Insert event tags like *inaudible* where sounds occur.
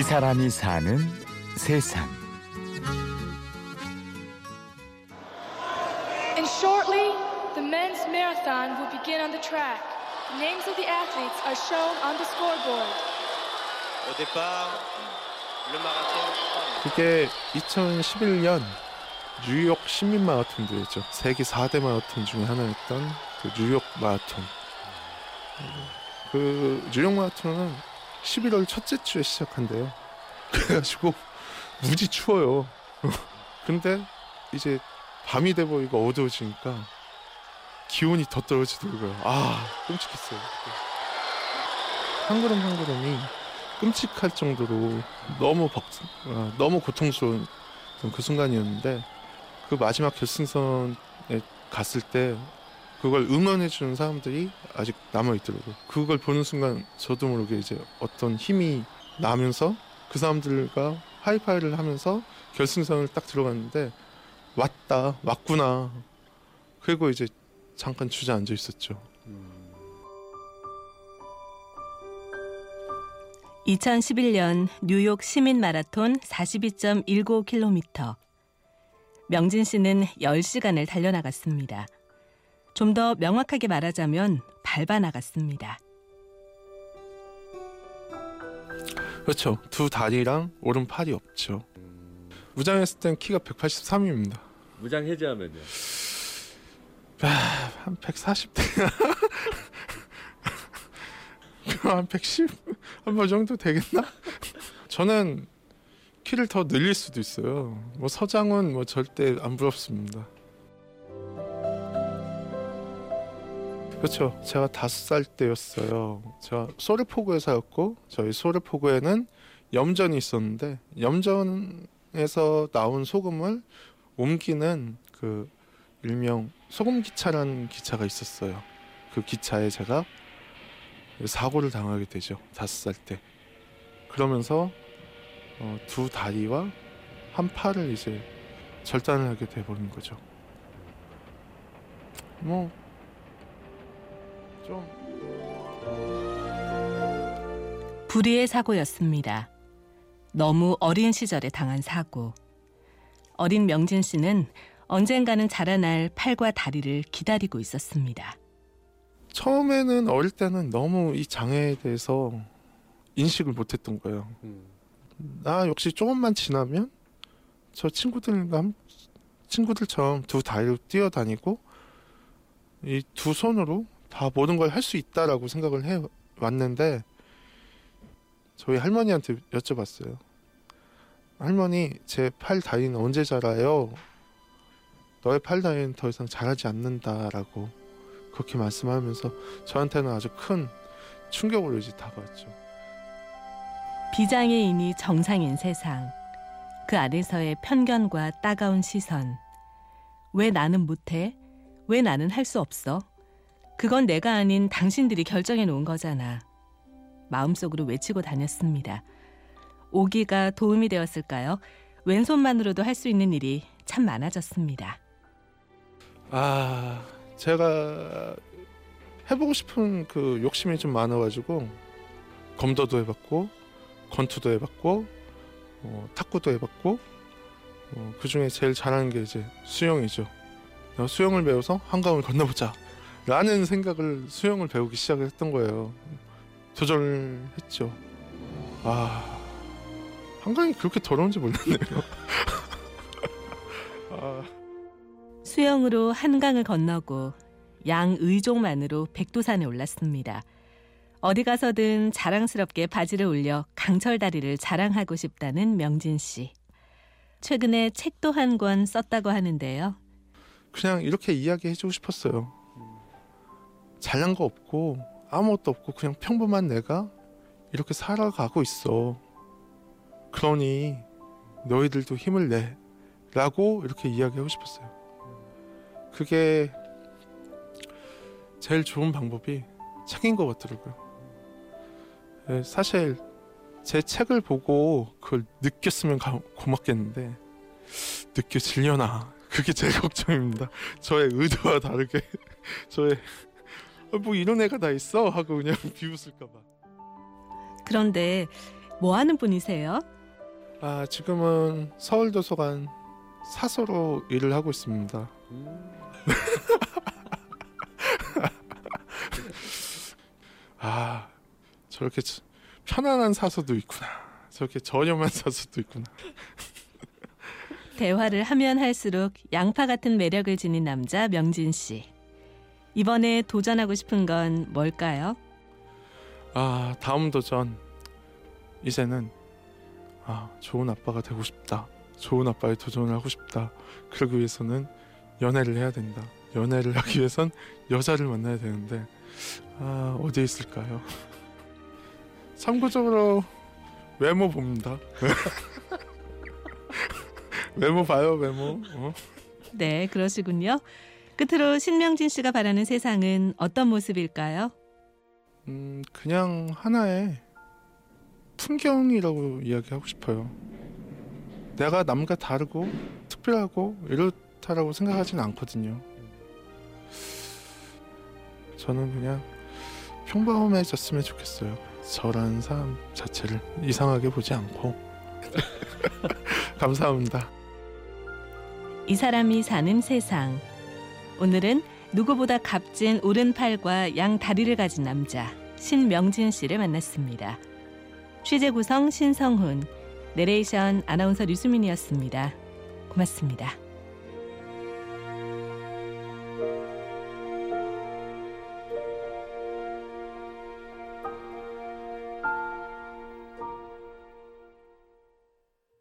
이 사람이 사는 세상. And shortly, the men's marathon will begin on the track. The names of the athletes are shown on the scoreboard. Au départ, le marathon. 그게 2011년 뉴욕 시민 마라톤 대회죠. 세계 4대 마라톤 중에 하나였던 그 뉴욕 마라톤. 그 뉴욕 마라톤은 11월 첫째 주에 시작한대요. 그래가지고 무지 추워요. 근데 이제 밤이 돼버리고 어두워지니까 기온이 더 떨어지더라고요. 아 끔찍했어요. 한 걸음 한 걸음이 끔찍할 정도로 너무 벅, 아, 너무 고통스러운 그 순간이었는데 그 마지막 결승선에 갔을 때 그걸 응원해 주는 사람들이 아직 남아 있더라고요. 그걸 보는 순간 저도 모르게 이제 어떤 힘이 나면서 그 사람들과 하이파이를 하면서 결승선을 딱 들어갔는데 왔다 왔구나. 그리고 이제 잠깐 주저앉아 있었죠. 2011년 뉴욕 시민 마라톤 42.19km. 명진 씨는 10시간을 달려나갔습니다. 좀 더 명확하게 말하자면 밟아 나갔습니다. 그렇죠. 두 다리랑 오른팔이 없죠. 무장했을 땐 키가 183입니다. 무장 해제하면요. 한 140대 *laughs* 한 110? 한뭐 정도 되겠나? 저는 키를 더 늘릴 수도 있어요. 뭐 서장은 뭐 절대 안 부럽습니다. 그렇죠. 제가 다섯 살 때였어요. 제가 소르포구에 살았고 저희 소르포구에는 염전이 있었는데 염전에서 나온 소금을 옮기는 그 일명 소금 기차라는 기차가 있었어요. 그 기차에 제가 사고를 당하게 되죠. 다섯 살 때. 그러면서 어, 두 다리와 한 팔을 이제 절단을 하게 돼버린 거죠. 뭐 좀 불의의 사고였습니다. 너무 어린 시절에 당한 사고. 어린 명진 씨는 언젠가는 자라날 팔과 다리를 기다리고 있었습니다. 처음에는 어릴 때는 너무 이 장애에 대해서 인식을 못했던 거예요. 음. 나 역시 조금만 지나면 저 친구들과 함- 친구들처럼 두 다리로 뛰어다니고 이 두 손으로 다 모든 걸 할 수 있다라고 생각을 해 왔는데 저희 할머니한테 여쭤봤어요. 할머니 제 팔 다리는 언제 자라요? 너의 팔 다리는 더 이상 자라지 않는다라고 그렇게 말씀하면서 저한테는 아주 큰 충격으로 이제 다가왔죠. 비장애인이 정상인 세상. 그 안에서의 편견과 따가운 시선. 왜 나는 못해? 왜 나는 할 수 없어? 그건 내가 아닌 당신들이 결정해 놓은 거잖아. 마음속으로 외치고 다녔습니다. 오기가 도움이 되었을까요? 왼손만으로도 할 수 있는 일이 참 많아졌습니다. 아 제가 해보고 싶은 그 욕심이 좀 많아가지고 검도도 해봤고 권투도 해봤고 어, 탁구도 해봤고 어, 그 중에 제일 잘하는 게 이제 수영이죠. 내가 수영을 배워서 한강을 건너보자 라는 생각을 수영을 배우기 시작을 했던 거예요. 도전을 했죠. 아 한강이 그렇게 더러운지 몰랐네요. *laughs* 아. 수영으로 한강을 건너고 양의종만으로 백두산에 올랐습니다. 어디 가서든 자랑스럽게 바지를 올려 강철 다리를 자랑하고 싶다는 명진 씨. 최근에 책도 한 권 썼다고 하는데요. 그냥 이렇게 이야기해주고 싶었어요. 잘난 거 없고 아무것도 없고 그냥 평범한 내가 이렇게 살아가고 있어. 그러니 너희들도 힘을 내 라고 이렇게 이야기하고 싶었어요. 그게 제일 좋은 방법이 책인 것 같더라고요. 예, 사실 제 책을 보고 그걸 느꼈으면 가- 고맙겠는데 느껴지려나 그게 제일 *laughs* 걱정입니다. 저의 의도와 다르게 *laughs* 저의 아, 뭐 이런 애가 다 있어 하고 그냥 *laughs* 비웃을까봐. 그런데 뭐 하는 분이세요? 아 지금은 서울 도서관 사서로 일을 하고 있습니다. *laughs* 아 저렇게 저- 편안한 사서도 있구나. 저렇게 저렴한 *laughs* 사서도 있구나. 대화를 하면 할수록 양파 같은 매력을 지닌 남자 명진 씨. 이번에 도전하고 싶은 건 뭘까요? 아 다음 도전 이제는 아 좋은 아빠가 되고 싶다. 좋은 아빠의 도전을 하고 싶다. 그러기 위해서는 연애를 해야 된다. 연애를 하기 위해선 여자를 만나야 되는데 아 어디에 있을까요? *laughs* 참고적으로 외모 봅니다. *laughs* 외모 봐요 외모. 어? 네, 그러시군요. 끝으로 신명진 씨가 바라는 세상은 어떤 모습일까요? 음 그냥 하나의 풍경이라고 이야기하고 싶어요. 내가 남과 다르고 특별하고 이렇다라고 생각하진 않거든요. 저는 그냥 평범해졌으면 좋겠어요. 저라는 사람 자체를 이상하게 보지 않고 *laughs* 감사합니다. 이 사람이 사는 세상. 오늘은 누구보다 값진 오른팔과 양 다리를 가진 남자 신명진 씨를 만났습니다. 취재 구성 신성훈, 내레이션 아나운서 류수민이었습니다. 고맙습니다.